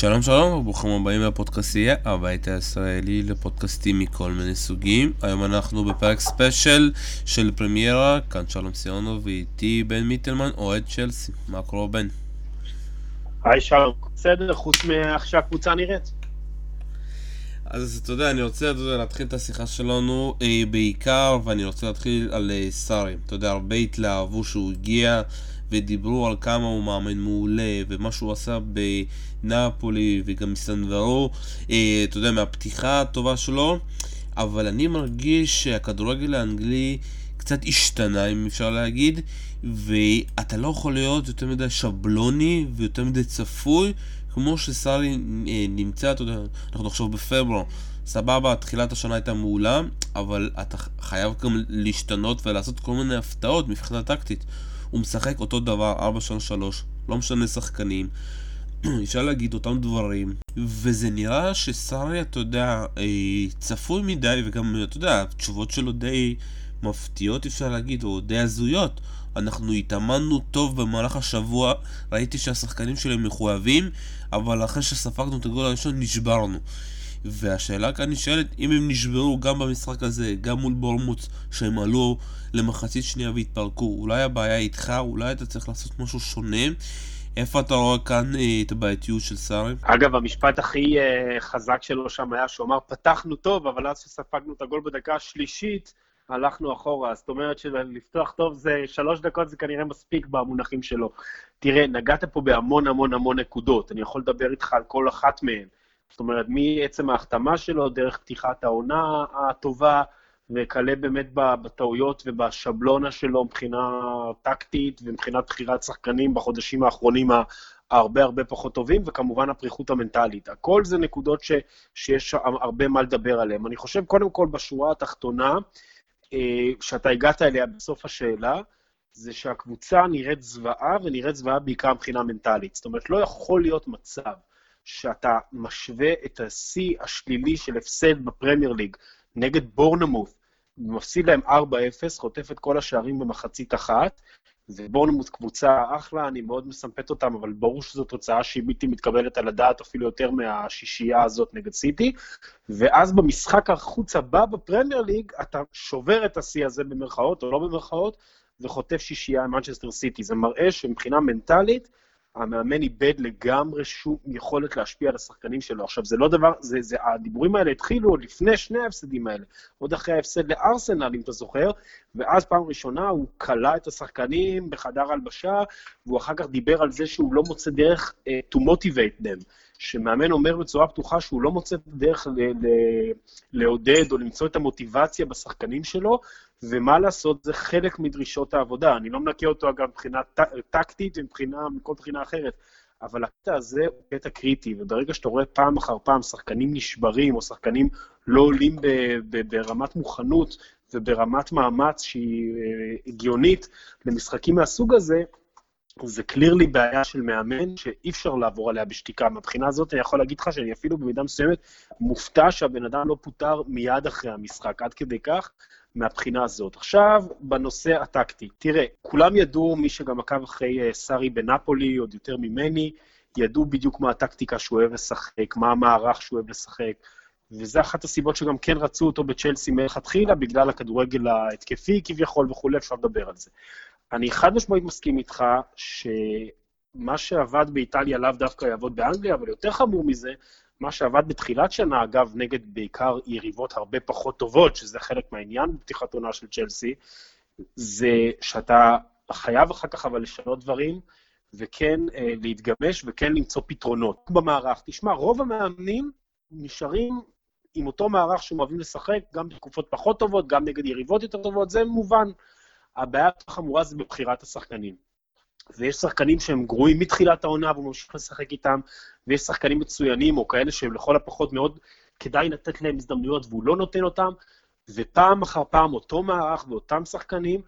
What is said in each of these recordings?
שלום שלום וברוכים הבאים לפודקאסטייה, הבית הישראלי לפודקאסטים מכל מיני סוגים. היום אנחנו בפרק ספיישל של פרמיירה, כאן שלום סיונו ואיתי בן מיטלמן, אוהד צ'לסי. מה קורה בן? היי שלום, בסדר, חוץ מאיך שהקבוצה נראית. אז אתה יודע, אני רוצה אתה יודע, להתחיל את השיחה שלנו אה, בעיקר, ואני רוצה להתחיל על אה, סארי. אתה יודע, הרבה התלהבו שהוא הגיע, ודיברו על כמה הוא מאמן מעולה, ומה שהוא עשה בנאפולי, וגם מסנברו, אה, אתה יודע, מהפתיחה הטובה שלו, אבל אני מרגיש שהכדורגל האנגלי קצת השתנה, אם אפשר להגיד, ואתה לא יכול להיות יותר מדי שבלוני ויותר מדי צפוי. כמו שסארי אה, נמצא, אתה יודע, אנחנו עכשיו בפברואר, סבבה, תחילת השנה הייתה מעולה, אבל אתה חייב גם להשתנות ולעשות כל מיני הפתעות מבחינה טקטית. הוא משחק אותו דבר, 4-3-3, לא משנה שחקנים, אפשר להגיד אותם דברים, וזה נראה שסארי, אתה יודע, אה, צפוי מדי, וגם, אתה יודע, התשובות שלו די מפתיעות, אפשר להגיד, או די הזויות. אנחנו התאמנו טוב במהלך השבוע, ראיתי שהשחקנים שלהם מחויבים, אבל אחרי שספגנו את הגול הראשון נשברנו. והשאלה כאן נשאלת, אם הם נשברו גם במשחק הזה, גם מול בורמוץ, שהם עלו למחצית שנייה והתפרקו, אולי הבעיה איתך, אולי אתה צריך לעשות משהו שונה. איפה אתה רואה כאן אה, את הבעייתיות של סארי? אגב, המשפט הכי אה, חזק שלו שם היה שהוא אמר, פתחנו טוב, אבל אז שספגנו את הגול בדקה השלישית, הלכנו אחורה. זאת אומרת שלפתוח טוב זה, שלוש דקות זה כנראה מספיק במונחים שלו. תראה, נגעת פה בהמון המון המון נקודות, אני יכול לדבר איתך על כל אחת מהן. זאת אומרת, מעצם ההחתמה שלו, דרך פתיחת העונה הטובה, וכלה באמת בטעויות ובשבלונה שלו מבחינה טקטית ומבחינת בחירת שחקנים בחודשים האחרונים הרבה הרבה פחות טובים, וכמובן הפריחות המנטלית. הכל זה נקודות ש, שיש הרבה מה לדבר עליהן. אני חושב, קודם כל, בשורה התחתונה, אה, שאתה הגעת אליה בסוף השאלה, זה שהקבוצה נראית זוועה, ונראית זוועה בעיקר מבחינה מנטלית. זאת אומרת, לא יכול להיות מצב שאתה משווה את השיא השלילי של הפסד בפרמייר ליג נגד בורנמוט, מפסיד להם 4-0, חוטף את כל השערים במחצית אחת, ובורנמוט קבוצה אחלה, אני מאוד מסמפת אותם, אבל ברור שזו תוצאה שהיא בלתי מתקבלת על הדעת, אפילו יותר מהשישייה הזאת נגד סיטי. ואז במשחק החוץ הבא בפרמייר ליג, אתה שובר את השיא הזה במרכאות או לא במרכאות, וחוטף שישייה עם מנצ'סטר סיטי. זה מראה שמבחינה מנטלית, המאמן איבד לגמרי שום יכולת להשפיע על השחקנים שלו. עכשיו, זה לא דבר, זה, זה, הדיבורים האלה התחילו עוד לפני שני ההפסדים האלה, עוד אחרי ההפסד לארסנל, אם אתה זוכר, ואז פעם ראשונה הוא כלא את השחקנים בחדר הלבשה, והוא אחר כך דיבר על זה שהוא לא מוצא דרך uh, to motivate them. שמאמן אומר בצורה פתוחה שהוא לא מוצא דרך לעודד או למצוא את המוטיבציה בשחקנים שלו, ומה לעשות, זה חלק מדרישות העבודה. אני לא מנקה אותו, אגב, מבחינה טקטית ומבחינה, מכל בחינה אחרת, אבל הקטע הזה הוא קטע קריטי, וברגע שאתה רואה פעם אחר פעם שחקנים נשברים, או שחקנים לא עולים ברמת מוכנות וברמת מאמץ שהיא אה, הגיונית למשחקים מהסוג הזה, זה קלירלי בעיה של מאמן שאי אפשר לעבור עליה בשתיקה. מהבחינה הזאת אני יכול להגיד לך שאני אפילו במידה מסוימת מופתע שהבן אדם לא פוטר מיד אחרי המשחק, עד כדי כך, מהבחינה הזאת. עכשיו, בנושא הטקטי. תראה, כולם ידעו, מי שגם עקב אחרי אה, סארי בנפולי, עוד יותר ממני, ידעו בדיוק מה הטקטיקה שהוא אוהב לשחק, מה המערך שהוא אוהב לשחק, וזה אחת הסיבות שגם כן רצו אותו בצ'לסי מלכתחילה, בגלל הכדורגל ההתקפי כביכול וכולי, אפשר לדבר על זה. אני חד משמעית מסכים איתך שמה שעבד באיטליה לאו דווקא יעבוד באנגליה, אבל יותר חמור מזה, מה שעבד בתחילת שנה, אגב, נגד בעיקר יריבות הרבה פחות טובות, שזה חלק מהעניין בפתיחת עונה של צ'לסי, זה שאתה חייב אחר כך אבל לשנות דברים, וכן אה, להתגמש וכן למצוא פתרונות במערך. תשמע, רוב המאמנים נשארים עם אותו מערך שהם אוהבים לשחק, גם בתקופות פחות טובות, גם נגד יריבות יותר טובות, זה מובן. הבעיה החמורה זה בבחירת השחקנים. ויש שחקנים שהם גרועים מתחילת העונה והוא ממשיך לשחק איתם, ויש שחקנים מצוינים, או כאלה שהם לכל הפחות מאוד כדאי לתת להם הזדמנויות והוא לא נותן אותם, ופעם אחר פעם אותו מערך ואותם שחקנים,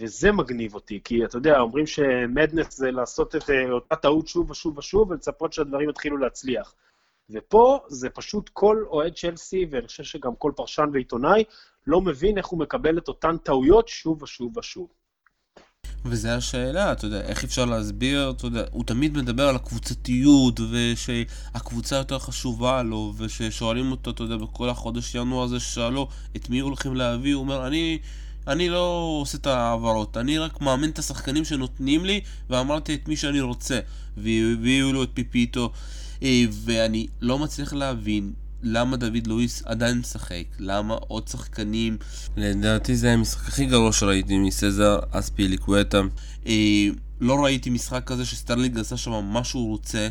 וזה מגניב אותי, כי אתה יודע, אומרים שמדנס זה לעשות את אה, אותה טעות שוב ושוב ושוב, ולצפות שהדברים יתחילו להצליח. ופה זה פשוט כל אוהד צ'לסי, ואני חושב שגם כל פרשן ועיתונאי, לא מבין איך הוא מקבל את אותן טעויות שוב ושוב ושוב. וזה השאלה, אתה יודע, איך אפשר להסביר, אתה יודע, הוא תמיד מדבר על הקבוצתיות, ושהקבוצה יותר חשובה לו, וששואלים אותו, אתה יודע, בכל החודש ינואר הזה ששאלו את מי הולכים להביא, הוא אומר, אני, אני לא עושה את ההעברות, אני רק מאמן את השחקנים שנותנים לי, ואמרתי את מי שאני רוצה, והביאו לו את פיפיטה, אה, ואני לא מצליח להבין למה דוד לואיס עדיין משחק? למה עוד שחקנים? לדעתי זה המשחק הכי גרוע שראיתי מסזאר אספיליקווטה. אה, לא ראיתי משחק כזה שסטרלינג עשה שם מה שהוא רוצה.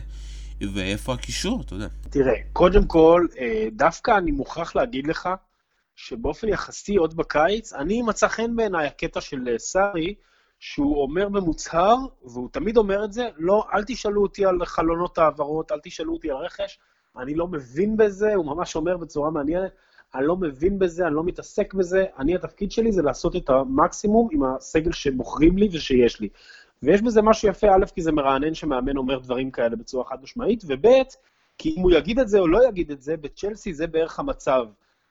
ואיפה הקישור, אתה יודע. תראה, קודם כל, אה, דווקא אני מוכרח להגיד לך שבאופן יחסי עוד בקיץ, אני מצא חן בעיניי הקטע של אה, סארי, שהוא אומר במוצהר, והוא תמיד אומר את זה, לא, אל תשאלו אותי על חלונות העברות, אל תשאלו אותי על רכש, אני לא מבין בזה, הוא ממש אומר בצורה מעניינת, אני לא מבין בזה, אני לא מתעסק בזה, אני, התפקיד שלי זה לעשות את המקסימום עם הסגל שמוכרים לי ושיש לי. ויש בזה משהו יפה, א', כי זה מרענן שמאמן אומר דברים כאלה בצורה חד משמעית, וב', כי אם הוא יגיד את זה או לא יגיד את זה, בצ'לסי זה בערך המצב.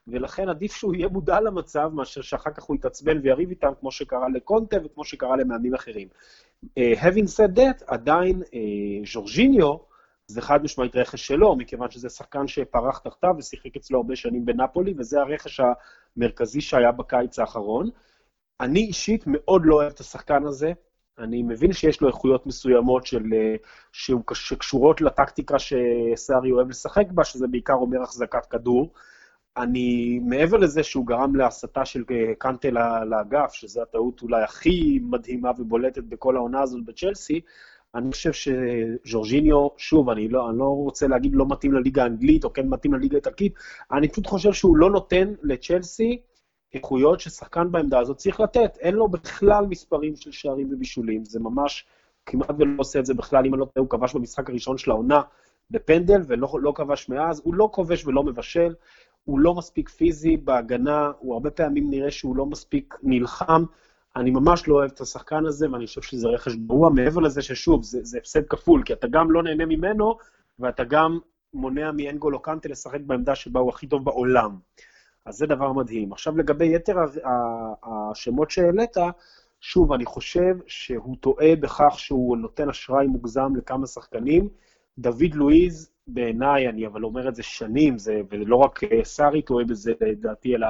ולכן עדיף שהוא יהיה מודע למצב, מאשר שאחר כך הוא יתעצבן ויריב איתם, כמו שקרה לקונטה וכמו שקרה למאמנים אחרים. Uh, having said that, עדיין uh, ז'ורג'יניו, זה חד משמעית רכש שלו, מכיוון שזה שחקן שפרח תחתיו ושיחק אצלו הרבה שנים בנפולי, וזה הרכש המרכזי שהיה בקיץ האחרון. אני אישית מאוד לא אוהב את השחקן הזה. אני מבין שיש לו איכויות מסוימות של, שקשורות לטקטיקה שסארי אוהב לשחק בה, שזה בעיקר אומר החזקת כדור. אני, מעבר לזה שהוא גרם להסתה של קנטה לאגף, שזו הטעות אולי הכי מדהימה ובולטת בכל העונה הזאת בצ'לסי, אני חושב שז'ורג'יניו, שוב, אני לא, אני לא רוצה להגיד לא מתאים לליגה האנגלית או כן מתאים לליגה האיטלקית, אני פשוט חושב שהוא לא נותן לצ'לסי איכויות ששחקן בעמדה הזאת צריך לתת. אין לו בכלל מספרים של שערים ובישולים, זה ממש כמעט ולא עושה את זה בכלל, אם אני לא טועה, הוא כבש במשחק הראשון של העונה בפנדל ולא לא כבש מאז, הוא לא כובש ולא מבשל, הוא לא מספיק פיזי בהגנה, הוא הרבה פעמים נראה שהוא לא מספיק נלחם. אני ממש לא אוהב את השחקן הזה, ואני חושב שזה רכש גרוע, מעבר לזה ששוב, זה, זה הפסד כפול, כי אתה גם לא נהנה ממנו, ואתה גם מונע מאנגולו קנטה לשחק בעמדה שבה הוא הכי טוב בעולם. אז זה דבר מדהים. עכשיו, לגבי יתר השמות שהעלית, שוב, אני חושב שהוא טועה בכך שהוא נותן אשראי מוגזם לכמה שחקנים. דוד לואיז, בעיניי, אני אבל אומר את זה שנים, זה, ולא רק סארי טועה בזה, לדעתי, אלא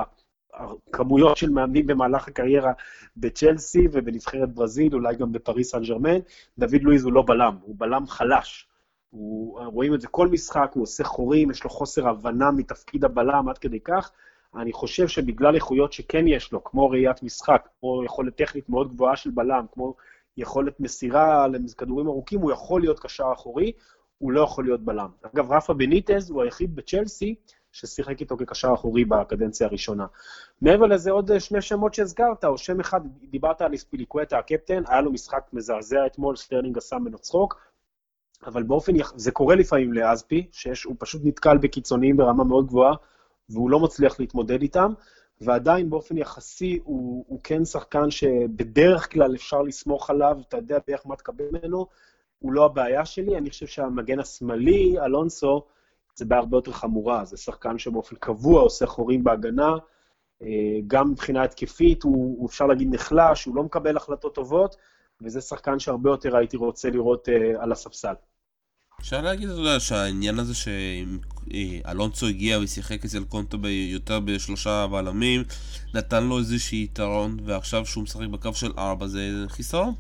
כמויות של מאמנים במהלך הקריירה בצ'לסי ובנבחרת ברזיל, אולי גם בפריס סן ג'רמן. דוד לואיז הוא לא בלם, הוא בלם חלש. הוא, רואים את זה כל משחק, הוא עושה חורים, יש לו חוסר הבנה מתפקיד הבלם עד כדי כך. אני חושב שבגלל איכויות שכן יש לו, כמו ראיית משחק, כמו יכולת טכנית מאוד גבוהה של בלם, כמו יכולת מסירה לכדורים ארוכים, הוא יכול להיות קשר אחורי, הוא לא יכול להיות בלם. אגב, רפה בניטז הוא היחיד בצ'לסי ששיחק איתו כקשר אחורי בקדנציה הראשונה. מעבר לזה, עוד שני שמות שהזכרת, או שם אחד, דיברת על איספיליקווטה הקפטן, היה לו משחק מזעזע אתמול, סטרלינג עשה ממנו צחוק, אבל באופן. זה קורה לפעמים לאזפי, שהוא פשוט נתקל בקיצוניים ברמה מאוד גבוהה, והוא לא מצליח להתמודד איתם, ועדיין באופן יחסי הוא, הוא כן שחקן שבדרך כלל אפשר לסמוך עליו, אתה יודע בערך מה תקבל ממנו, הוא לא הבעיה שלי, אני חושב שהמגן השמאלי, אלונסו, זה בעיה הרבה יותר חמורה, זה שחקן שבאופן קבוע עושה חורים בהגנה, אה, גם מבחינה התקפית הוא, הוא אפשר להגיד נחלש, הוא לא מקבל החלטות טובות, וזה שחקן שהרבה יותר הייתי רוצה לראות uh, על הספסל. אפשר להגיד, אתה יודע, שהעניין הזה שאלונסו הגיע ושיחק אצל קונטו יותר בשלושה בלמים, נתן לו איזשהו יתרון, ועכשיו שהוא משחק בקו של ארבע זה חיסרון?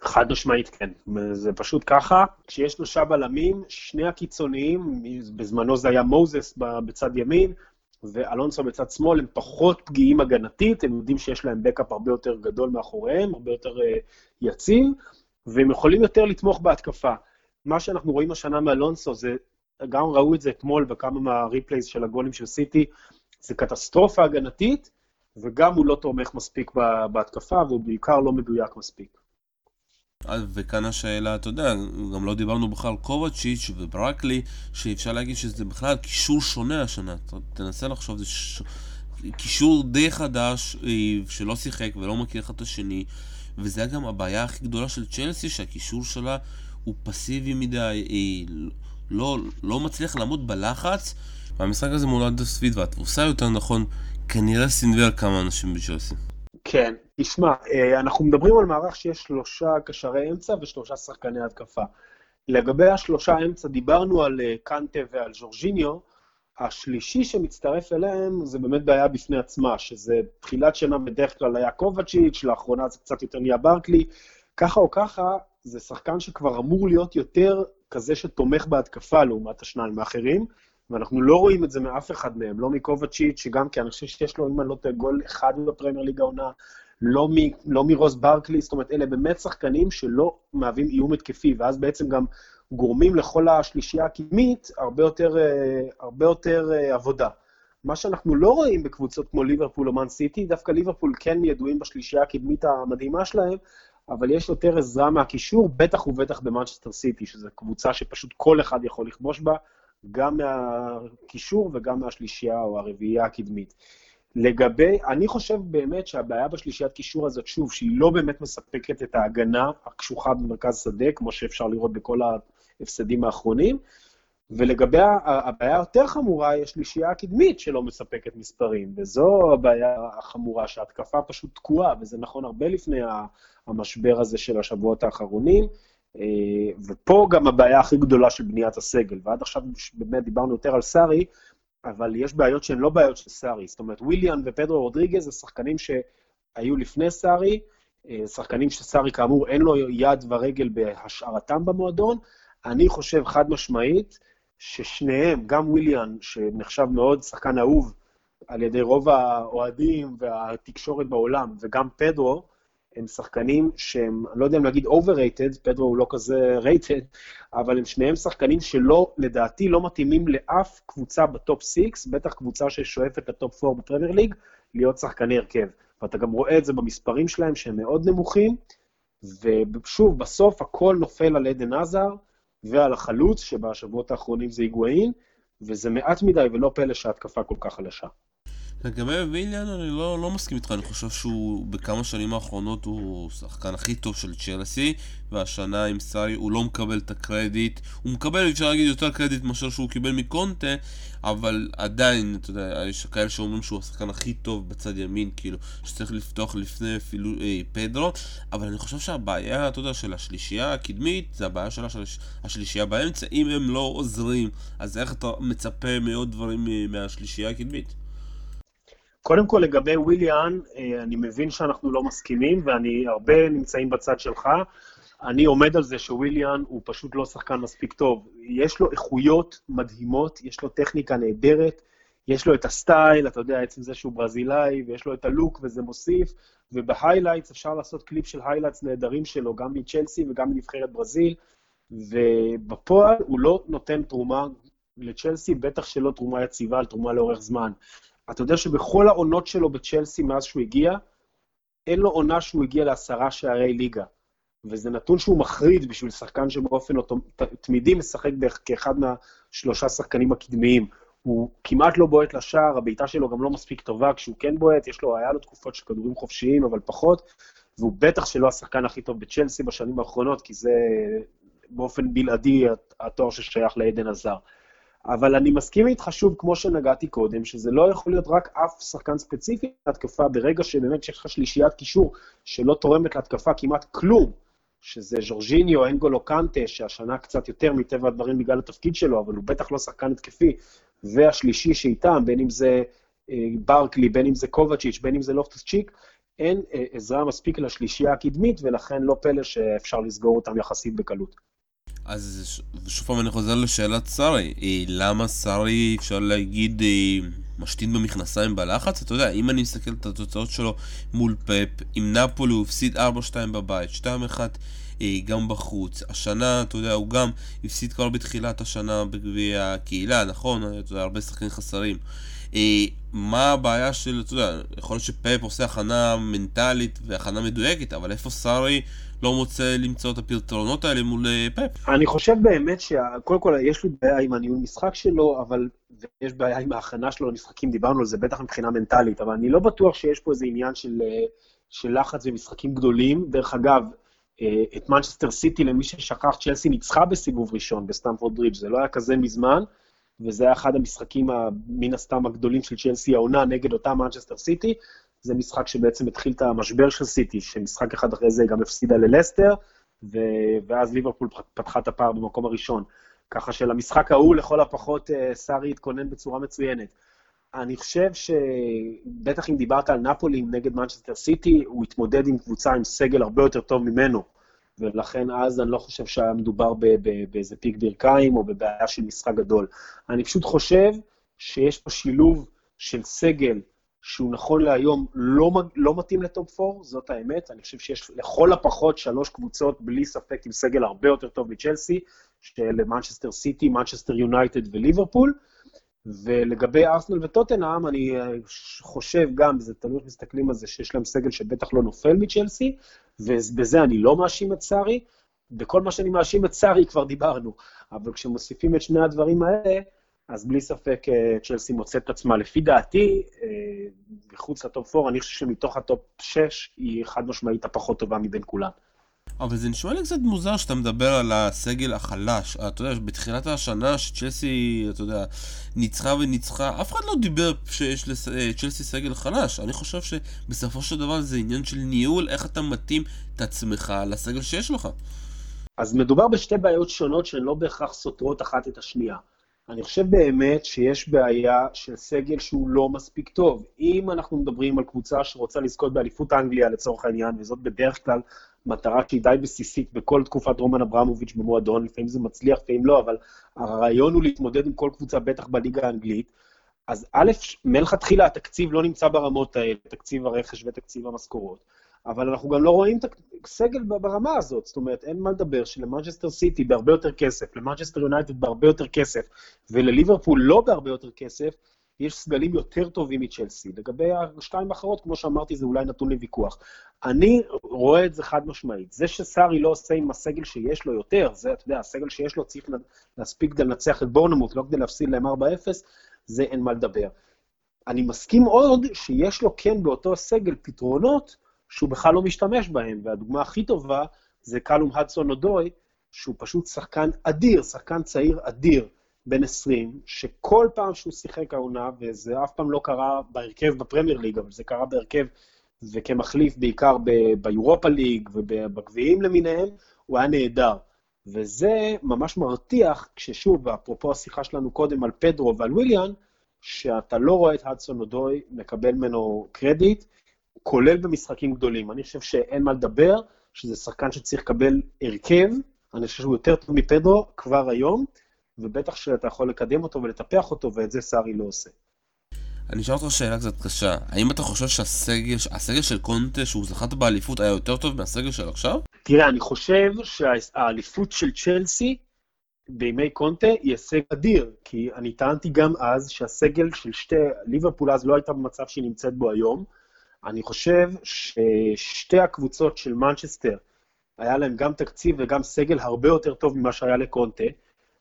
חד משמעית כן, זה פשוט ככה, כשיש שלושה בלמים, שני הקיצוניים, בזמנו זה היה מוזס בצד ימין, ואלונסו בצד שמאל, הם פחות פגיעים הגנתית, הם יודעים שיש להם בקאפ הרבה יותר גדול מאחוריהם, הרבה יותר uh, יציב, והם יכולים יותר לתמוך בהתקפה. מה שאנחנו רואים השנה מאלונסו, זה, גם ראו את זה אתמול בכמה מהריפלייז של הגולים של סיטי, זה קטסטרופה הגנתית, וגם הוא לא תומך מספיק בהתקפה, והוא בעיקר לא מדויק מספיק. וכאן השאלה, אתה יודע, גם לא דיברנו בכלל על קובצ'יץ' וברקלי, שאפשר להגיד שזה בכלל קישור שונה השנה. תנסה לחשוב, זה ש... קישור די חדש, אה, שלא שיחק ולא מכיר אחד את השני, וזה גם הבעיה הכי גדולה של צ'לסי, שהקישור שלה הוא פסיבי מדי, אה, לא, לא מצליח לעמוד בלחץ, והמשחק הזה מולד סביב, והתבוסה יותר נכון, כנראה סינוור כמה אנשים בצ'לסי. כן, תשמע, אה, אנחנו מדברים על מערך שיש שלושה קשרי אמצע ושלושה שחקני התקפה. לגבי השלושה אמצע, דיברנו על אה, קנטה ועל ז'ורג'יניו, השלישי שמצטרף אליהם זה באמת בעיה בפני עצמה, שזה תחילת שנה בדרך כלל היה קובצ'יץ', לאחרונה זה קצת יותר נהיה ברקלי, ככה או ככה, זה שחקן שכבר אמור להיות יותר כזה שתומך בהתקפה לעומת השניים האחרים, ואנחנו לא רואים את זה מאף אחד מהם, לא מקובצ'יץ', שגם כי אני חושב שיש לו, אם אני לא טועה, גול אחד בפרמייר ליג העונה, לא, לא מרוס ברקלי, זאת אומרת, אלה באמת שחקנים שלא מהווים איום התקפי, ואז בעצם גם גורמים לכל השלישייה הקדמית הרבה יותר, אה, הרבה יותר אה, עבודה. מה שאנחנו לא רואים בקבוצות כמו ליברפול או מן סיטי, דווקא ליברפול כן ידועים בשלישייה הקדמית המדהימה שלהם, אבל יש יותר עזרה מהקישור, בטח ובטח במנצ'סטר סיטי, שזו קבוצה שפשוט כל אחד יכול לכבוש בה, גם מהקישור וגם מהשלישייה או הרביעייה הקדמית. לגבי, אני חושב באמת שהבעיה בשלישיית קישור הזאת, שוב, שהיא לא באמת מספקת את ההגנה הקשוחה במרכז שדה, כמו שאפשר לראות בכל ההפסדים האחרונים, ולגבי הבעיה היותר חמורה, היא השלישייה הקדמית שלא מספקת מספרים, וזו הבעיה החמורה, שההתקפה פשוט תקועה, וזה נכון הרבה לפני המשבר הזה של השבועות האחרונים, ופה גם הבעיה הכי גדולה של בניית הסגל, ועד עכשיו באמת דיברנו יותר על סארי, אבל יש בעיות שהן לא בעיות של סארי, זאת אומרת, וויליאן ופדרו רודריגז זה שחקנים שהיו לפני סארי, אה, שחקנים שסארי כאמור אין לו יד ורגל בהשארתם במועדון, אני חושב חד משמעית ששניהם, גם וויליאן, שנחשב מאוד שחקן אהוב על ידי רוב האוהדים והתקשורת בעולם, וגם פדרו, הם שחקנים שהם, אני לא יודע אם להגיד overrated, פדרו הוא לא כזה rated, אבל הם שניהם שחקנים שלא, לדעתי, לא מתאימים לאף קבוצה ב top 6, בטח קבוצה ששואפת ל top 4 בפרמייר ליג, להיות שחקני הרכב. ואתה גם רואה את זה במספרים שלהם, שהם מאוד נמוכים, ושוב, בסוף הכל נופל על עדן עזר ועל החלוץ, שבשבועות האחרונים זה היגואין, וזה מעט מדי, ולא פלא שההתקפה כל כך חלשה. לגבי ויליאן אני לא, לא מסכים איתך, אני חושב שהוא בכמה שנים האחרונות הוא השחקן הכי טוב של צ'לסי והשנה עם סארי הוא לא מקבל את הקרדיט. הוא מקבל, אפשר להגיד, יותר קרדיט מאשר שהוא קיבל מקונטה אבל עדיין, אתה יודע, יש כאלה שאומרים שהוא השחקן הכי טוב בצד ימין, כאילו, שצריך לפתוח לפני אפילו אה, פדרו. אבל אני חושב שהבעיה, אתה יודע, של השלישייה הקדמית זה הבעיה של השליש... השלישייה באמצע. אם הם לא עוזרים אז איך אתה מצפה מעוד דברים אה, מהשלישייה הקדמית? קודם כל, לגבי וויליאן, אה, אני מבין שאנחנו לא מסכימים, ואני, הרבה נמצאים בצד שלך. אני עומד על זה שוויליאן הוא פשוט לא שחקן מספיק טוב. יש לו איכויות מדהימות, יש לו טכניקה נהדרת, יש לו את הסטייל, אתה יודע, עצם זה שהוא ברזילאי, ויש לו את הלוק וזה מוסיף, וב highlights אפשר לעשות קליפ של highlights נהדרים שלו, גם מצ'לסי וגם מנבחרת ברזיל, ובפועל הוא לא נותן תרומה לצ'לסי, בטח שלא תרומה יציבה, תרומה לאורך זמן. אתה יודע שבכל העונות שלו בצ'לסי מאז שהוא הגיע, אין לו עונה שהוא הגיע לעשרה שערי ליגה. וזה נתון שהוא מחריד בשביל שחקן שבאופן תמידי משחק כאחד מהשלושה שחקנים הקדמיים. הוא כמעט לא בועט לשער, הבעיטה שלו גם לא מספיק טובה, כשהוא כן בועט, יש לו, היה לו תקופות של כדורים חופשיים, אבל פחות, והוא בטח שלא השחקן הכי טוב בצ'לסי בשנים האחרונות, כי זה באופן בלעדי התואר ששייך לעדן עזר. אבל אני מסכים איתך שוב, כמו שנגעתי קודם, שזה לא יכול להיות רק אף שחקן ספציפי להתקפה, ברגע שבאמת שיש לך שלישיית קישור שלא תורמת להתקפה כמעט כלום, שזה ז'ורג'יניו, אנגולו קנטה, שהשנה קצת יותר מטבע הדברים בגלל התפקיד שלו, אבל הוא בטח לא שחקן התקפי, והשלישי שאיתם, בין אם זה אה, ברקלי, בין אם זה קובצ'יץ', בין אם זה לופטוס צ'יק, אין אה, עזרה מספיק לשלישייה הקדמית, ולכן לא פלא שאפשר לסגור אותם יחסית בקלות. אז שוב פעם אני חוזר לשאלת סארי, אה, למה סארי אפשר להגיד אה, משתין במכנסיים בלחץ? אתה יודע, אם אני מסתכל על התוצאות שלו מול פפ, עם נפולי הוא הפסיד 4-2 בבית, 2-1 אה, גם בחוץ. השנה, אתה יודע, הוא גם הפסיד כבר בתחילת השנה בגביע הקהילה, נכון? אתה יודע, הרבה שחקנים חסרים. מה הבעיה של, אתה יודע, יכול להיות שפפ עושה הכנה מנטלית והכנה מדויקת, אבל איפה סארי לא מוצא למצוא את הפתרונות האלה מול אה, פפ? אני חושב באמת שקודם כל יש לי בעיה עם הניהול משחק שלו, אבל יש בעיה עם ההכנה שלו למשחקים, דיברנו על זה בטח מבחינה מנטלית, אבל אני לא בטוח שיש פה איזה עניין של, אה, של לחץ ומשחקים גדולים. דרך אגב, אה, את מנצ'סטר סיטי, למי ששכח, צ'לסי ניצחה בסיבוב ראשון בסטמפורד ברידג', זה לא היה כזה מזמן. וזה היה אחד המשחקים מן הסתם הגדולים של צ'לסי העונה נגד אותה מנצ'סטר סיטי, זה משחק שבעצם התחיל את המשבר של סיטי, שמשחק אחד אחרי זה גם הפסידה ללסטר, ו... ואז ליברפול פתחה את הפער במקום הראשון. ככה שלמשחק ההוא לכל הפחות אה, סארי התכונן בצורה מצוינת. אני חושב שבטח אם דיברת על נפולי נגד מנצ'סטר סיטי, הוא התמודד עם קבוצה עם סגל הרבה יותר טוב ממנו, ולכן אז אני לא חושב שהיה מדובר באיזה פיק ברכיים או בבעיה של משחק גדול. אני פשוט חושב שיש פה שילוב של סגל שהוא נכון להיום לא, לא מתאים לטופ 4, זאת האמת. אני חושב שיש לכל הפחות שלוש קבוצות, בלי ספק, עם סגל הרבה יותר טוב מצ'לסי, של מנצ'סטר סיטי, מנצ'סטר יונייטד וליברפול. ולגבי ארסנל וטוטנאם, אני אה, חושב גם, זה תלוי איך מסתכלים על זה, שיש להם סגל שבטח לא נופל מצ'לסי, ובזה אני לא מאשים את סארי. בכל מה שאני מאשים את סארי כבר דיברנו, אבל כשמוסיפים את שני הדברים האלה, אז בלי ספק אה, צ'לסי מוצאת את עצמה. לפי דעתי, אה, מחוץ ל top 4, אני חושב שמתוך ה top 6, היא חד משמעית הפחות טובה מבין כולן. אבל זה נשמע לי קצת מוזר שאתה מדבר על הסגל החלש. אתה יודע, בתחילת השנה שצ'לסי, אתה יודע, ניצחה וניצחה, אף אחד לא דיבר שיש לצ'לסי אה, סגל חלש. אני חושב שבסופו של דבר זה עניין של ניהול, איך אתה מתאים את עצמך לסגל שיש לך. אז מדובר בשתי בעיות שונות שהן לא בהכרח סותרות אחת את השנייה. אני חושב באמת שיש בעיה של סגל שהוא לא מספיק טוב. אם אנחנו מדברים על קבוצה שרוצה לזכות באליפות אנגליה לצורך העניין, וזאת בדרך כלל מטרה שהיא די בסיסית בכל תקופת רומן אברמוביץ' במועדון, לפעמים זה מצליח, לפעמים לא, אבל הרעיון הוא להתמודד עם כל קבוצה, בטח בליגה האנגלית. אז א', מלכתחילה התקציב לא נמצא ברמות האלה, תקציב הרכש ותקציב המשכורות. אבל אנחנו גם לא רואים את הסגל ברמה הזאת, זאת אומרת, אין מה לדבר שלמנצ'סטר סיטי בהרבה יותר כסף, למנצ'סטר יונייטד בהרבה יותר כסף, ולליברפול לא בהרבה יותר כסף, יש סגלים יותר טובים מצ'לסי. לגבי השתיים האחרות, כמו שאמרתי, זה אולי נתון לוויכוח. אני רואה את זה חד משמעית. זה שסארי לא עושה עם הסגל שיש לו יותר, זה, אתה יודע, הסגל שיש לו צריך להספיק כדי לנצח את בורנמוט, לא כדי להפסיד להם 4-0, זה אין מה לדבר. אני מסכים עוד שיש לו כן באותו סגל פתרונות, שהוא בכלל לא משתמש בהם, והדוגמה הכי טובה זה קלום הדסון אודוי, שהוא פשוט שחקן אדיר, שחקן צעיר אדיר, בן 20, שכל פעם שהוא שיחק העונה, וזה אף פעם לא קרה בהרכב בפרמייר ליג, אבל זה קרה בהרכב וכמחליף בעיקר ביורופה ליג ובגביעים למיניהם, הוא היה נהדר. וזה ממש מרתיח, כששוב, אפרופו השיחה שלנו קודם על פדרו ועל וויליאן, שאתה לא רואה את הדסון אודוי מקבל ממנו קרדיט, כולל במשחקים גדולים. אני חושב שאין מה לדבר, שזה שחקן שצריך לקבל הרכב, אני חושב שהוא יותר טוב מפדרו כבר היום, ובטח שאתה יכול לקדם אותו ולטפח אותו, ואת זה סארי לא עושה. אני אשאל אותך שאלה קצת קשה, האם אתה חושב שהסגל של קונטה, שהוא זכת באליפות, היה יותר טוב מהסגל של עכשיו? תראה, אני חושב שהאליפות של צ'לסי בימי קונטה היא הישג אדיר, כי אני טענתי גם אז שהסגל של שתי, ליברפול אז לא הייתה במצב שהיא נמצאת בו היום, אני חושב ששתי הקבוצות של מנצ'סטר, היה להם גם תקציב וגם סגל הרבה יותר טוב ממה שהיה לקונטה,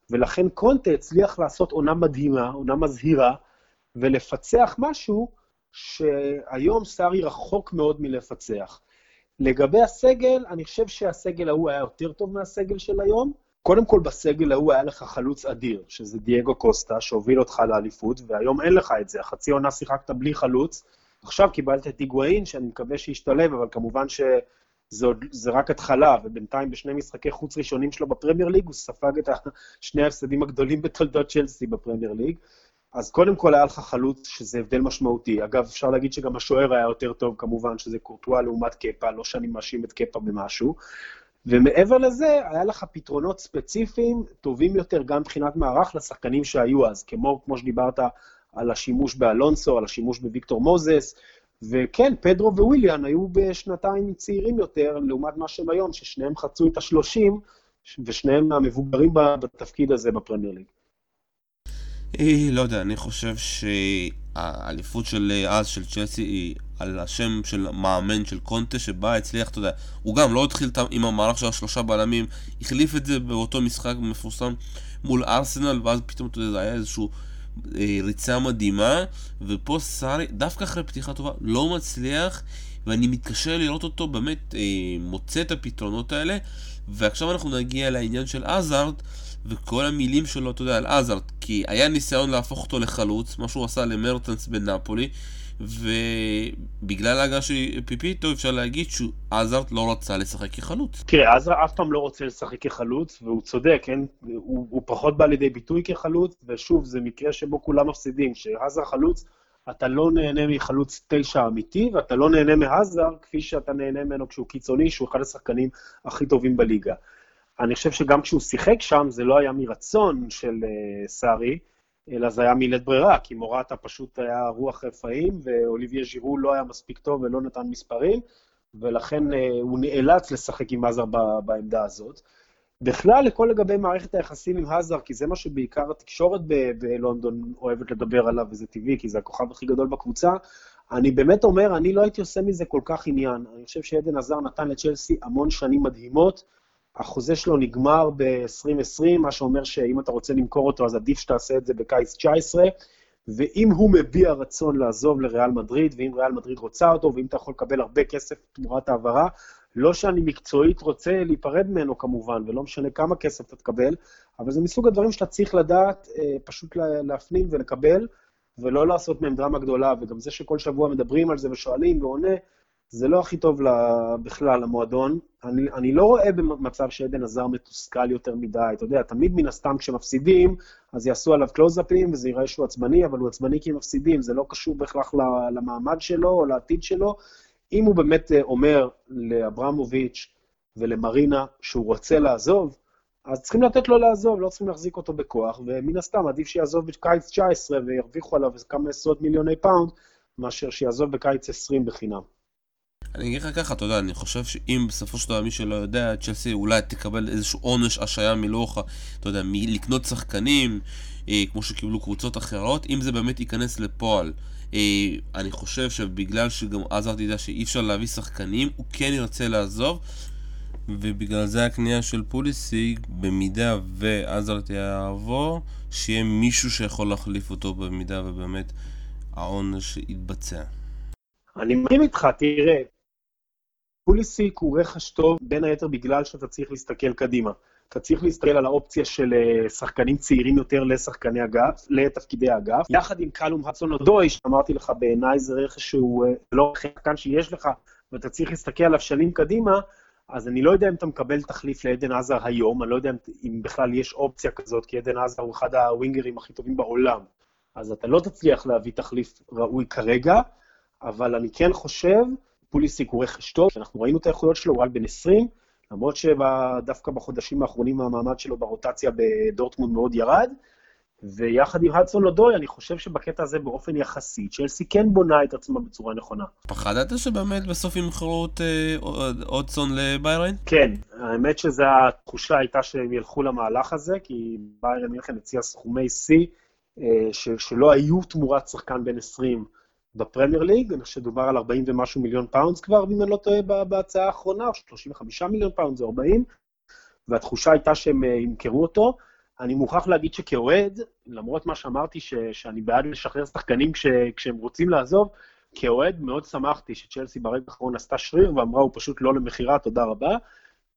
ולכן קונטה הצליח לעשות עונה מדהימה, עונה מזהירה, ולפצח משהו שהיום סארי רחוק מאוד מלפצח. לגבי הסגל, אני חושב שהסגל ההוא היה יותר טוב מהסגל של היום. קודם כל, בסגל ההוא היה לך חלוץ אדיר, שזה דייגו קוסטה, שהוביל אותך לאליפות, והיום אין לך את זה. חצי עונה שיחקת בלי חלוץ, עכשיו קיבלת את היגואין, שאני מקווה שישתלב, אבל כמובן שזה רק התחלה, ובינתיים בשני משחקי חוץ ראשונים שלו בפרמייר ליג, הוא ספג את שני ההפסדים הגדולים בתולדות צ'לסי בפרמייר ליג. אז קודם כל היה לך חלוץ, שזה הבדל משמעותי. אגב, אפשר להגיד שגם השוער היה יותר טוב, כמובן, שזה קורטואה לעומת קפה, לא שאני מאשים את קפה במשהו. ומעבר לזה, היה לך פתרונות ספציפיים טובים יותר, גם מבחינת מערך, לשחקנים שהיו אז, כמו, כמו שדיברת על השימוש באלונסו, על השימוש בוויקטור מוזס, וכן, פדרו וויליאן היו בשנתיים צעירים יותר, לעומת מה שהם היום, ששניהם חצו את השלושים, ושניהם המבוגרים בתפקיד הזה בפרמייר ליג. אה, לא יודע, אני חושב שהאליפות של אה, אז, של צ'לסי, היא על השם של מאמן של קונטה, שבה הצליח, אתה יודע, הוא גם לא התחיל עם המהלך של השלושה בלמים, החליף את זה באותו משחק מפורסם מול ארסנל, ואז פתאום, אתה יודע, זה היה איזשהו אה, ריצה מדהימה, ופה סארי, דווקא אחרי פתיחה טובה, לא מצליח, ואני מתקשה לראות אותו באמת אה, מוצא את הפתרונות האלה, ועכשיו אנחנו נגיע לעניין של עזארד, וכל המילים שלו, אתה יודע, על עזארד, כי היה ניסיון להפוך אותו לחלוץ, מה שהוא עשה למרטנס בנפולי, ובגלל ההגעה של פיפיטו אפשר להגיד שעזארד לא רצה לשחק כחלוץ. תראה, עזארד אף פעם לא רוצה לשחק כחלוץ, והוא צודק, כן? הוא, הוא פחות בא לידי ביטוי כחלוץ, ושוב, זה מקרה שבו כולם מפסידים, שעזארד חלוץ, אתה לא נהנה מחלוץ תשע אמיתי, ואתה לא נהנה מהזר כפי שאתה נהנה ממנו כשהוא קיצוני, שהוא אחד השחקנים הכי טובים בליגה. אני חושב שגם כשהוא שיחק שם, זה לא היה מרצון של uh, סארי, אלא זה היה מלית ברירה, כי מורטה פשוט היה רוח רפאים, ואוליביה ז'ירו לא היה מספיק טוב ולא נתן מספרים, ולכן uh, הוא נאלץ לשחק עם עזר בעמדה הזאת. בכלל, לכל לגבי מערכת היחסים עם האזר, כי זה מה שבעיקר התקשורת בלונדון אוהבת לדבר עליו, וזה טבעי, כי זה הכוכב הכי גדול בקבוצה, אני באמת אומר, אני לא הייתי עושה מזה כל כך עניין. אני חושב שעדן עזר נתן לצ'לסי המון שנים מדהימות. החוזה שלו נגמר ב-2020, מה שאומר שאם אתה רוצה למכור אותו, אז עדיף שתעשה את זה בקיץ 19, ואם הוא מביע רצון לעזוב לריאל מדריד, ואם ריאל מדריד רוצה אותו, ואם אתה יכול לקבל הרבה כסף תמורת העברה, לא שאני מקצועית רוצה להיפרד ממנו כמובן, ולא משנה כמה כסף אתה תקבל, אבל זה מסוג הדברים שאתה צריך לדעת אה, פשוט להפנים ולקבל, ולא לעשות מהם דרמה גדולה, וגם זה שכל שבוע מדברים על זה ושואלים ועונה, זה לא הכי טוב בכלל למועדון. אני, אני לא רואה במצב שאדן הזאר מתוסכל יותר מדי, אתה יודע, תמיד מן הסתם כשמפסידים, אז יעשו עליו קלוזאפים וזה ייראה שהוא עצבני, אבל הוא עצבני כי הם מפסידים, זה לא קשור בהכרח למעמד שלו או לעתיד שלו, אם הוא באמת אה, אומר לאברמוביץ' ולמרינה שהוא רוצה לעזוב, אז צריכים לתת לו לעזוב, לא צריכים להחזיק אותו בכוח, ומן הסתם עדיף שיעזוב בקיץ 19 וירוויחו עליו כמה עשרות מיליוני פאונד, מאשר שיעזוב בקיץ 20 בחינם. אני אגיד לך ככה, אתה יודע, אני חושב שאם בסופו של דבר מי שלא יודע, צ'לסי אולי תקבל איזשהו עונש השעיה מלוחה, אתה יודע, מלקנות שחקנים, אה, כמו שקיבלו קבוצות אחרות, אם זה באמת ייכנס לפועל. אה, אני חושב שבגלל שגם עזרתי ידע שאי אפשר להביא שחקנים, הוא כן ירצה לעזוב, ובגלל זה הקנייה של פוליסיג, במידה ועזרתי יעבור, שיהיה מישהו שיכול להחליף אותו במידה ובאמת העונש יתבצע. אני מסכים איתך, תראה, פוליסיק הוא רכש טוב, בין היתר בגלל שאתה צריך להסתכל קדימה. אתה צריך להסתכל על האופציה של אה, שחקנים צעירים יותר לשחקני אגף, לתפקידי אגף, יחד עם קלום הצון אודוי, שאמרתי לך, בעיניי זה רכש שהוא אה, לא שחקן שיש לך, ואתה צריך להסתכל עליו שנים קדימה, אז אני לא יודע אם אתה מקבל תחליף לעדן עזר היום, אני לא יודע אם בכלל יש אופציה כזאת, כי עדן עזר הוא אחד הווינגרים הכי טובים בעולם. אז אתה לא תצליח להביא תחליף ראוי כרגע, אבל אני כן חושב, פוליסיק הוא רכש טוב, אנחנו ראינו את האיכויות שלו, הוא על בן 20, למרות שדווקא בחודשים האחרונים המעמד שלו ברוטציה בדורטמונד מאוד ירד, ויחד עם הדסון אודוי, אני חושב שבקטע הזה באופן יחסי, צ'לסי כן בונה את עצמה בצורה נכונה. פחדת שבאמת בסוף ימכרו את הודסון לביירן? כן, האמת שזו התחושה הייתה שהם ילכו למהלך הזה, כי ביירן מינכן הציע סכומי שיא אה, שלא היו תמורת שחקן בן 20 בפרמייר ליג, אני חושב שדובר על 40 ומשהו מיליון pounds כבר, אם אני לא טועה, בהצעה האחרונה, או 35 מיליון pounds או 40, והתחושה הייתה שהם אה, ימכרו אותו. אני מוכרח להגיד שכאוהד, למרות מה שאמרתי, ש, שאני בעד לשחרר שחקנים כש, כשהם רוצים לעזוב, כאוהד מאוד שמחתי שצ'לסי ברגע האחרון עשתה שריר ואמרה, הוא פשוט לא למכירה, תודה רבה.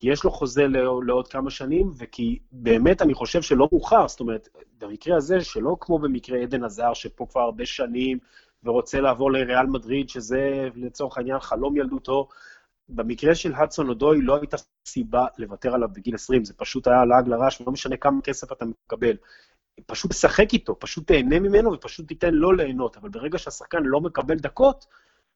יש לו חוזה לעוד כמה שנים, וכי באמת אני חושב שלא מאוחר, זאת אומרת, במקרה הזה, שלא כמו במקרה עדן עזר, שפה כבר הרבה שנים, ורוצה לעבור לריאל מדריד, שזה לצורך העניין חלום ילדותו. במקרה של הדסון אודוי לא הייתה סיבה לוותר עליו בגיל 20, זה פשוט היה לעג לרש, ולא משנה כמה כסף אתה מקבל. פשוט תשחק איתו, פשוט תהנה ממנו ופשוט תיתן לו ליהנות, אבל ברגע שהשחקן לא מקבל דקות,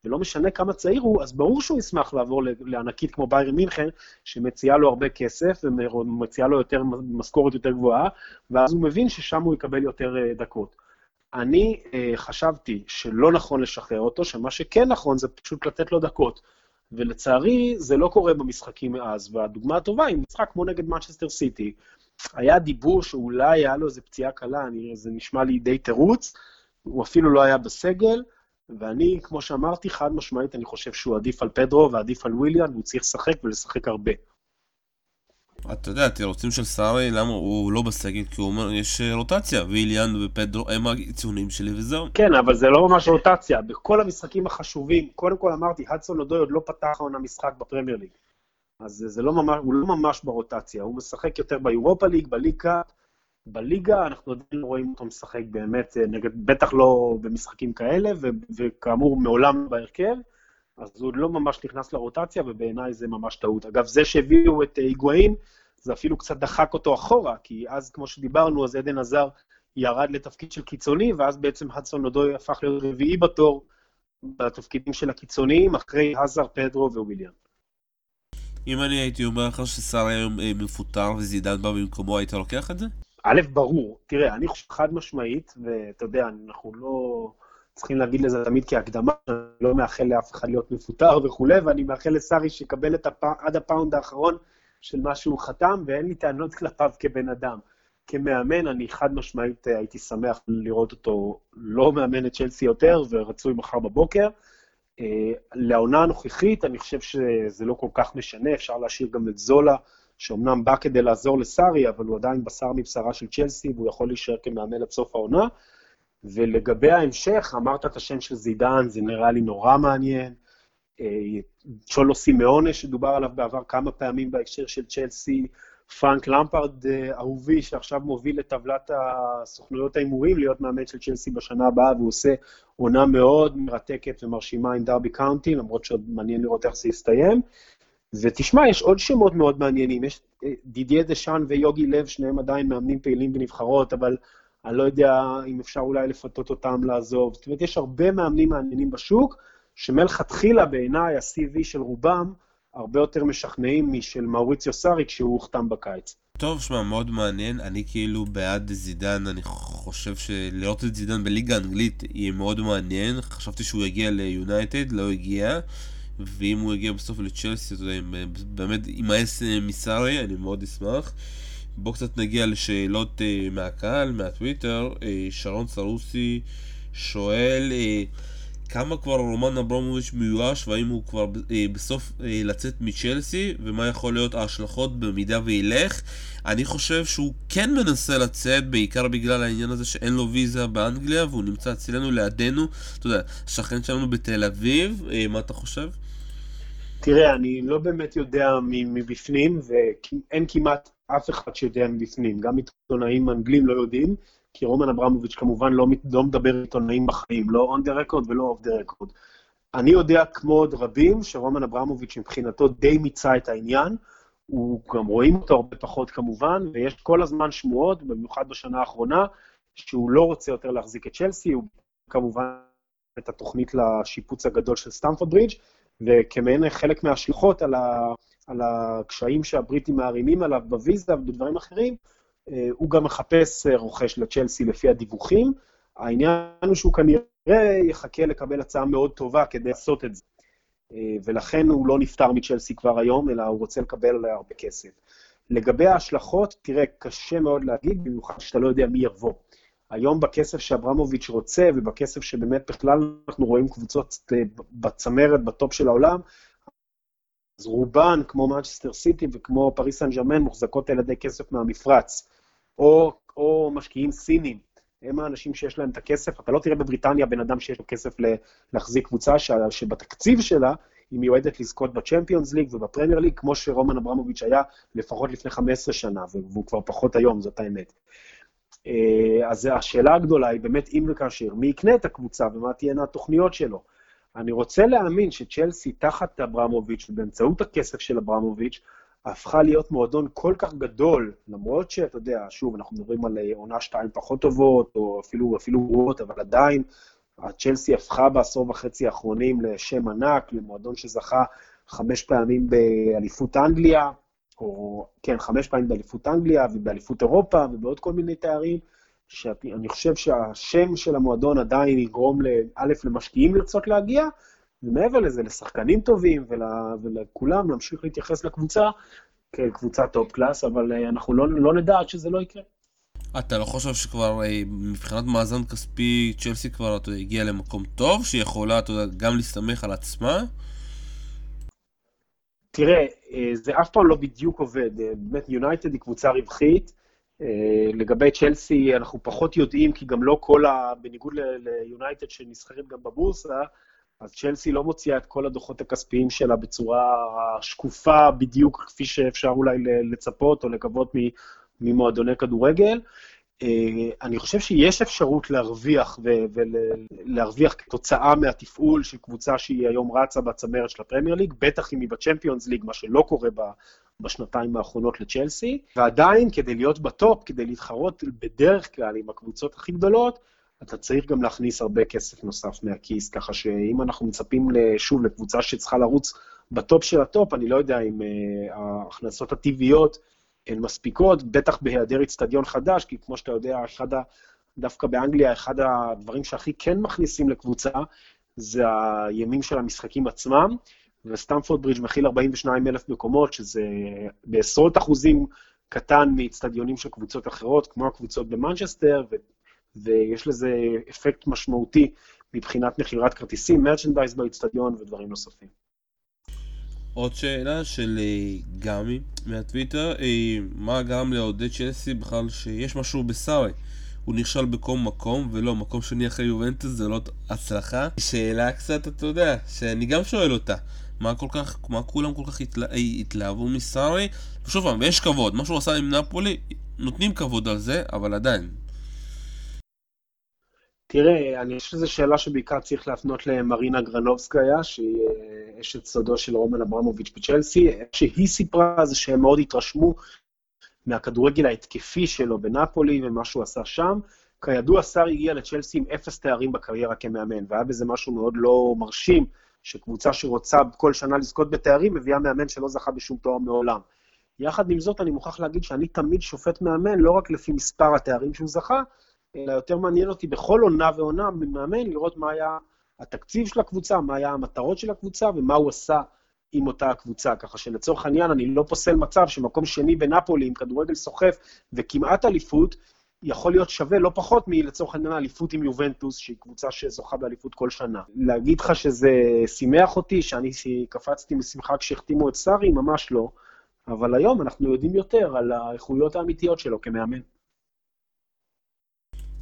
ולא משנה כמה צעיר הוא, אז ברור שהוא ישמח לעבור לענקית כמו ביירי מינכן, שמציעה לו הרבה כסף ומציעה לו יותר, משכורת יותר גבוהה, ואז הוא מבין ששם הוא יקבל יותר אה, דקות. אני אה, חשבתי שלא נכון לשחרר אותו, שמה שכן נכון זה פשוט לתת לו דקות. ולצערי, זה לא קורה במשחקים מאז, והדוגמה הטובה היא משחק כמו נגד מנצ'סטר סיטי. היה דיבור שאולי היה לו איזה פציעה קלה, אני, זה נשמע לי די תירוץ, הוא אפילו לא היה בסגל, ואני, כמו שאמרתי, חד משמעית, אני חושב שהוא עדיף על פדרו ועדיף על וויליאן, והוא צריך לשחק ולשחק הרבה. אתה יודע, התירוצים של סארי, למה הוא לא בסגל? כי הוא אומר, יש אה, רוטציה, ויליאן ופדרו הם הציונים שלי וזהו. כן, אבל זה לא ממש רוטציה. בכל המשחקים החשובים, קודם כל אמרתי, הדסון אודוי עוד לא פתח העונה משחק בפרמייר ליג. אז זה לא ממש, הוא לא ממש ברוטציה, הוא משחק יותר באירופה ליג, בליגה, בליגה, אנחנו עדיין לא רואים אותו משחק באמת, נגד, בטח לא במשחקים כאלה, ו, וכאמור מעולם בהרכב, אז הוא לא ממש נכנס לרוטציה, ובעיניי זה ממש טעות. אגב, זה שהביאו את היגואין, זה אפילו קצת דחק אותו אחורה, כי אז, כמו שדיברנו, אז עדן עזר ירד לתפקיד של קיצוני, ואז בעצם הדסון אודוי הפך להיות רביעי בתור בתפקידים של הקיצוניים, אחרי הזר, פדרו וויליאן. אם אני הייתי אומר לך ששר היום אה, מפוטר וזידן בא במקומו, היית לוקח את זה? א', ברור. תראה, אני חושב חד משמעית, ואתה יודע, אנחנו לא צריכים להגיד לזה תמיד כהקדמה, אני לא מאחל לאף אחד להיות מפוטר וכולי, ואני מאחל לשרי שיקבל הפ... עד הפאונד האחרון של מה שהוא חתם, ואין לי טענות כלפיו כבן אדם. כמאמן, אני חד משמעית אה, הייתי שמח לראות אותו לא מאמן את צ'לסי יותר, ורצוי מחר בבוקר. אה, לעונה הנוכחית, אני חושב שזה לא כל כך משנה, אפשר להשאיר גם את זולה, שאומנם בא כדי לעזור לסארי, אבל הוא עדיין בשר מבשרה של צ'לסי, והוא יכול להישאר כמאמן עד סוף העונה. ולגבי ההמשך, אמרת את השם של זידן, זה נראה לי נורא מעניין. אה, צ'ולו סימאונה, שדובר עליו בעבר כמה פעמים בהקשר של צ'לסי, פרנק למפרד אה, אהובי, שעכשיו מוביל את טבלת הסוכנויות ההימורים להיות מאמן של צ'לסי בשנה הבאה, והוא עושה עונה מאוד מרתקת ומרשימה עם דרבי קאונטי, למרות שעוד מעניין לראות איך זה יסתיים. ותשמע, יש עוד שמות מאוד מעניינים, יש אה, דידיה דשאן ויוגי לב, שניהם עדיין מאמנים פעילים בנבחרות, אבל אני לא יודע אם אפשר אולי לפתות אותם לעזוב. זאת אומרת, יש הרבה מאמנים מעניינים בשוק, שמלכתחילה בעיניי ה-CV של רובם הרבה יותר משכנעים משל מאוריציו סארי כשהוא הוחתם בקיץ. טוב, שמע, מאוד מעניין. אני כאילו בעד זידן, אני חושב שלראות את זידן בליגה האנגלית יהיה מאוד מעניין. חשבתי שהוא יגיע ליונייטד, לא הגיע. ואם הוא יגיע בסוף לצ'לסי, אתה יודע, באמת יימאס מסארי, אני מאוד אשמח. בואו קצת נגיע לשאלות uh, מהקהל, מהטוויטר. Uh, שרון סרוסי שואל uh, כמה כבר רומן אברמוביץ' מיואש והאם הוא כבר uh, בסוף uh, לצאת מצ'לסי ומה יכול להיות ההשלכות במידה וילך. אני חושב שהוא כן מנסה לצאת בעיקר בגלל העניין הזה שאין לו ויזה באנגליה והוא נמצא אצלנו לידינו, אתה יודע, שכן שלנו בתל אביב, אה, מה אתה חושב? תראה, אני לא באמת יודע מבפנים, ואין כמעט אף אחד שיודע מבפנים. גם עיתונאים אנגלים לא יודעים, כי רומן אברמוביץ' כמובן לא, לא מדבר עיתונאים בחיים, לא on the record ולא off the record. אני יודע, כמו עוד רבים, שרומן אברמוביץ' מבחינתו די מיצה את העניין. הוא גם רואים אותו הרבה פחות כמובן, ויש כל הזמן שמועות, במיוחד בשנה האחרונה, שהוא לא רוצה יותר להחזיק את צ'לסי, הוא כמובן את התוכנית לשיפוץ הגדול של סטמפורד ברידג', וכמעין חלק מההשלכות על, ה, על הקשיים שהבריטים מערימים עליו בוויזה ובדברים אחרים, אה, הוא גם מחפש אה, רוכש לצ'לסי לפי הדיווחים. העניין הוא שהוא כנראה יחכה לקבל הצעה מאוד טובה כדי לעשות את זה. אה, ולכן הוא לא נפטר מצ'לסי כבר היום, אלא הוא רוצה לקבל עליה הרבה כסף. לגבי ההשלכות, תראה, קשה מאוד להגיד, במיוחד שאתה לא יודע מי יבוא. היום בכסף שאברמוביץ' רוצה, ובכסף שבאמת בכלל אנחנו רואים קבוצות בצמרת, בטופ של העולם, אז רובן, כמו מנצ'סטר סיטי וכמו פריס סן ג'רמן, מוחזקות על ידי כסף מהמפרץ, או, או משקיעים סינים. הם האנשים שיש להם את הכסף. אתה לא תראה בבריטניה בן אדם שיש לו כסף להחזיק קבוצה ש, שבתקציב שלה היא מיועדת לזכות בצ'מפיונס ליג ובפרמייר ליג, כמו שרומן אברמוביץ' היה לפחות לפני 15 שנה, והוא כבר פחות היום, זאת האמת. אה, אז השאלה הגדולה היא באמת אם וכאשר, מי יקנה את הקבוצה ומה תהיינה התוכניות שלו. אני רוצה להאמין שצ'לסי תחת אברמוביץ' ובאמצעות הכסף של אברמוביץ', הפכה להיות מועדון כל כך גדול, למרות שאתה יודע, שוב, אנחנו מדברים על אה, עונה שתיים פחות טובות, או אפילו אפילו גרועות, אבל עדיין, הצ'לסי הפכה בעשור וחצי האחרונים לשם ענק, למועדון שזכה חמש פעמים באליפות אנגליה, או כן, חמש פעמים באליפות אנגליה ובאליפות אירופה ובעוד כל מיני תארים, שאני חושב שהשם של המועדון עדיין יגרום, א', למשקיעים לרצות להגיע, ומעבר לזה, לשחקנים טובים ול, ולכולם להמשיך להתייחס לקבוצה כקבוצה top class, אבל אה, אנחנו לא, לא נדע עד שזה לא יקרה. אתה לא חושב שכבר אה, מבחינת מאזן כספי צ'לסי כבר אתה הגיעה למקום טוב, שיכולה אתה יודע, גם להסתמך על עצמה? תראה, אה, זה אף פעם לא בדיוק עובד. באמת, יונייטד היא קבוצה רווחית. אה, לגבי צ'לסי, אנחנו פחות יודעים, כי גם לא כל ה... בניגוד ליונייטד שנסחרים גם בבורסה, אז צ'לסי לא מוציאה את כל הדוחות הכספיים שלה בצורה שקופה בדיוק כפי שאפשר אולי לצפות או לקוות ממועדוני כדורגל. אני חושב שיש אפשרות להרוויח ולהרוויח כתוצאה מהתפעול של קבוצה שהיא היום רצה בצמרת של הפרמייר ליג, בטח אם היא בצ'מפיונס ליג, מה שלא קורה בשנתיים האחרונות לצ'לסי, ועדיין כדי להיות בטופ, כדי להתחרות בדרך כלל עם הקבוצות הכי גדולות, אתה צריך גם להכניס הרבה כסף נוסף מהכיס, ככה שאם אנחנו מצפים שוב לקבוצה שצריכה לרוץ בטופ של הטופ, אני לא יודע אם אה, ההכנסות הטבעיות הן מספיקות, בטח בהיעדר איצטדיון חדש, כי כמו שאתה יודע, אחד ה... דווקא באנגליה, אחד הדברים שהכי כן מכניסים לקבוצה, זה הימים של המשחקים עצמם, וסטמפורד ברידג' מכיל 42 אלף מקומות, שזה בעשרות אחוזים קטן מאיצטדיונים של קבוצות אחרות, כמו הקבוצות במנצ'סטר, ו... ויש לזה אפקט משמעותי מבחינת מכירת כרטיסים, מרצ'נדייז באיצטדיון ודברים נוספים. עוד שאלה של אה, גמי מהטוויטר, אה, מה גרם לעודד צ'לסי בכלל שיש משהו בסארי? הוא נכשל בכל מקום, ולא, מקום שני אחרי יובנטוס זה לא הצלחה. שאלה קצת, אתה יודע, שאני גם שואל אותה. מה כל כך, מה כולם כל כך התלה, אה, התלהבו מסארי? ושוב פעם, ויש כבוד, מה שהוא עשה עם נפולי, נותנים כבוד על זה, אבל עדיין, תראה, אני חושב שזו שאלה שבעיקר צריך להפנות למרינה גרנובסקיה, שהיא אה, אשת סודו של רומן אברמוביץ' בצ'לסי. שהיא סיפרה זה שהם מאוד התרשמו מהכדורגל ההתקפי שלו בנפולי ומה שהוא עשה שם. כידוע, סאר הגיע לצ'לסי עם אפס תארים בקריירה כמאמן, והיה בזה משהו מאוד לא מרשים, שקבוצה שרוצה כל שנה לזכות בתארים, מביאה מאמן שלא זכה בשום תואר מעולם. יחד עם זאת, אני מוכרח להגיד שאני תמיד שופט מאמן לא רק לפי מספר התארים שהוא זכה, אלא יותר מעניין אותי בכל עונה ועונה ממאמן לראות מה היה התקציב של הקבוצה, מה היה המטרות של הקבוצה ומה הוא עשה עם אותה הקבוצה. ככה שלצורך העניין אני לא פוסל מצב שמקום שני בנפולי עם כדורגל סוחף וכמעט אליפות, יכול להיות שווה לא פחות מלצורך העניין אליפות עם יובנטוס, שהיא קבוצה שזוכה באליפות כל שנה. להגיד לך שזה שימח אותי, שאני קפצתי משמחה כשהחתימו את סארי? ממש לא. אבל היום אנחנו יודעים יותר על האיכויות האמיתיות שלו כמאמן.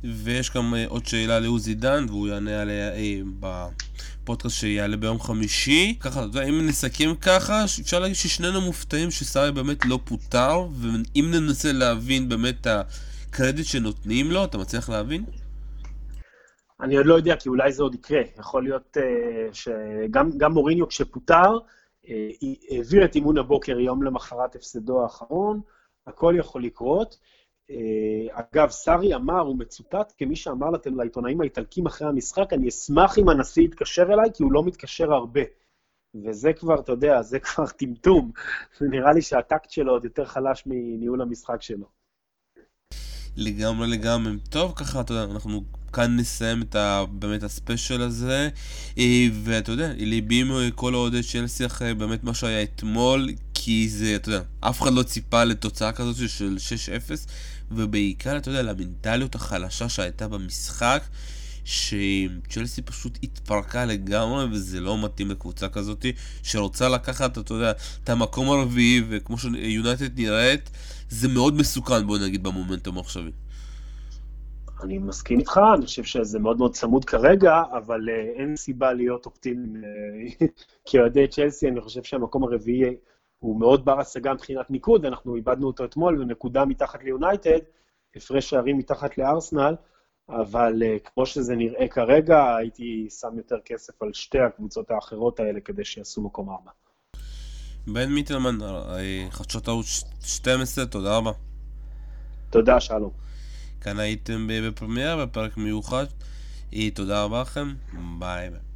ויש גם אה, עוד שאלה לעוזי דן, והוא יענה עליה אה, בפודקאסט שיעלה ביום חמישי. ככה, אתה יודע, אם נסכם ככה, אפשר להגיד ששנינו מופתעים שסארי באמת לא פוטר, ואם ננסה להבין באמת את הקרדיט שנותנים לו, אתה מצליח להבין? אני עוד לא יודע, כי אולי זה עוד יקרה. יכול להיות uh, שגם מוריניו כשפוטר, uh, העביר את אימון הבוקר יום למחרת הפסדו האחרון, הכל יכול לקרות. אה, אגב, סארי אמר, הוא מצוטט כמי שאמר לעיתונאים האיטלקים אחרי המשחק, אני אשמח אם הנשיא יתקשר אליי, כי הוא לא מתקשר הרבה. וזה כבר, אתה יודע, זה כבר טמטום. נראה לי שהטקט שלו עוד יותר חלש מניהול המשחק שלו. לגמרי לגמרי. טוב, ככה, אתה יודע, אנחנו כאן נסיים את ה, באמת הספיישל הזה, אה, ואתה יודע, ליבים כל אוהדי צ'לסי אחרי באמת מה שהיה אתמול, כי זה, אתה יודע, אף אחד לא ציפה לתוצאה כזאת של 6-0, ובעיקר, אתה יודע, למנטליות החלשה שהייתה במשחק, שצ'לסי פשוט התפרקה לגמרי, וזה לא מתאים לקבוצה כזאת, שרוצה לקחת, אתה יודע, את המקום הרביעי, וכמו שיונייטד נראית, זה מאוד מסוכן, בוא נגיד, במומנטום העכשווי. אני מסכים איתך, אני חושב שזה מאוד מאוד צמוד כרגע, אבל uh, אין סיבה להיות אופטימיים. Uh, כאוהדי צ'לסי, אני חושב שהמקום הרביעי הוא מאוד בר השגה מבחינת ניקוד, אנחנו איבדנו אותו אתמול ונקודה מתחת ליונייטד, הפרש שערים מתחת לארסנל, אבל אה, כמו שזה נראה כרגע, הייתי שם יותר כסף על שתי הקבוצות האחרות האלה כדי שיעשו מקום ארבע. בן מיטלמן, חדשות ערוץ 12, תודה רבה. תודה, שלום. כאן הייתם בפרמייר בפרק מיוחד. תודה רבה לכם, ביי ביי.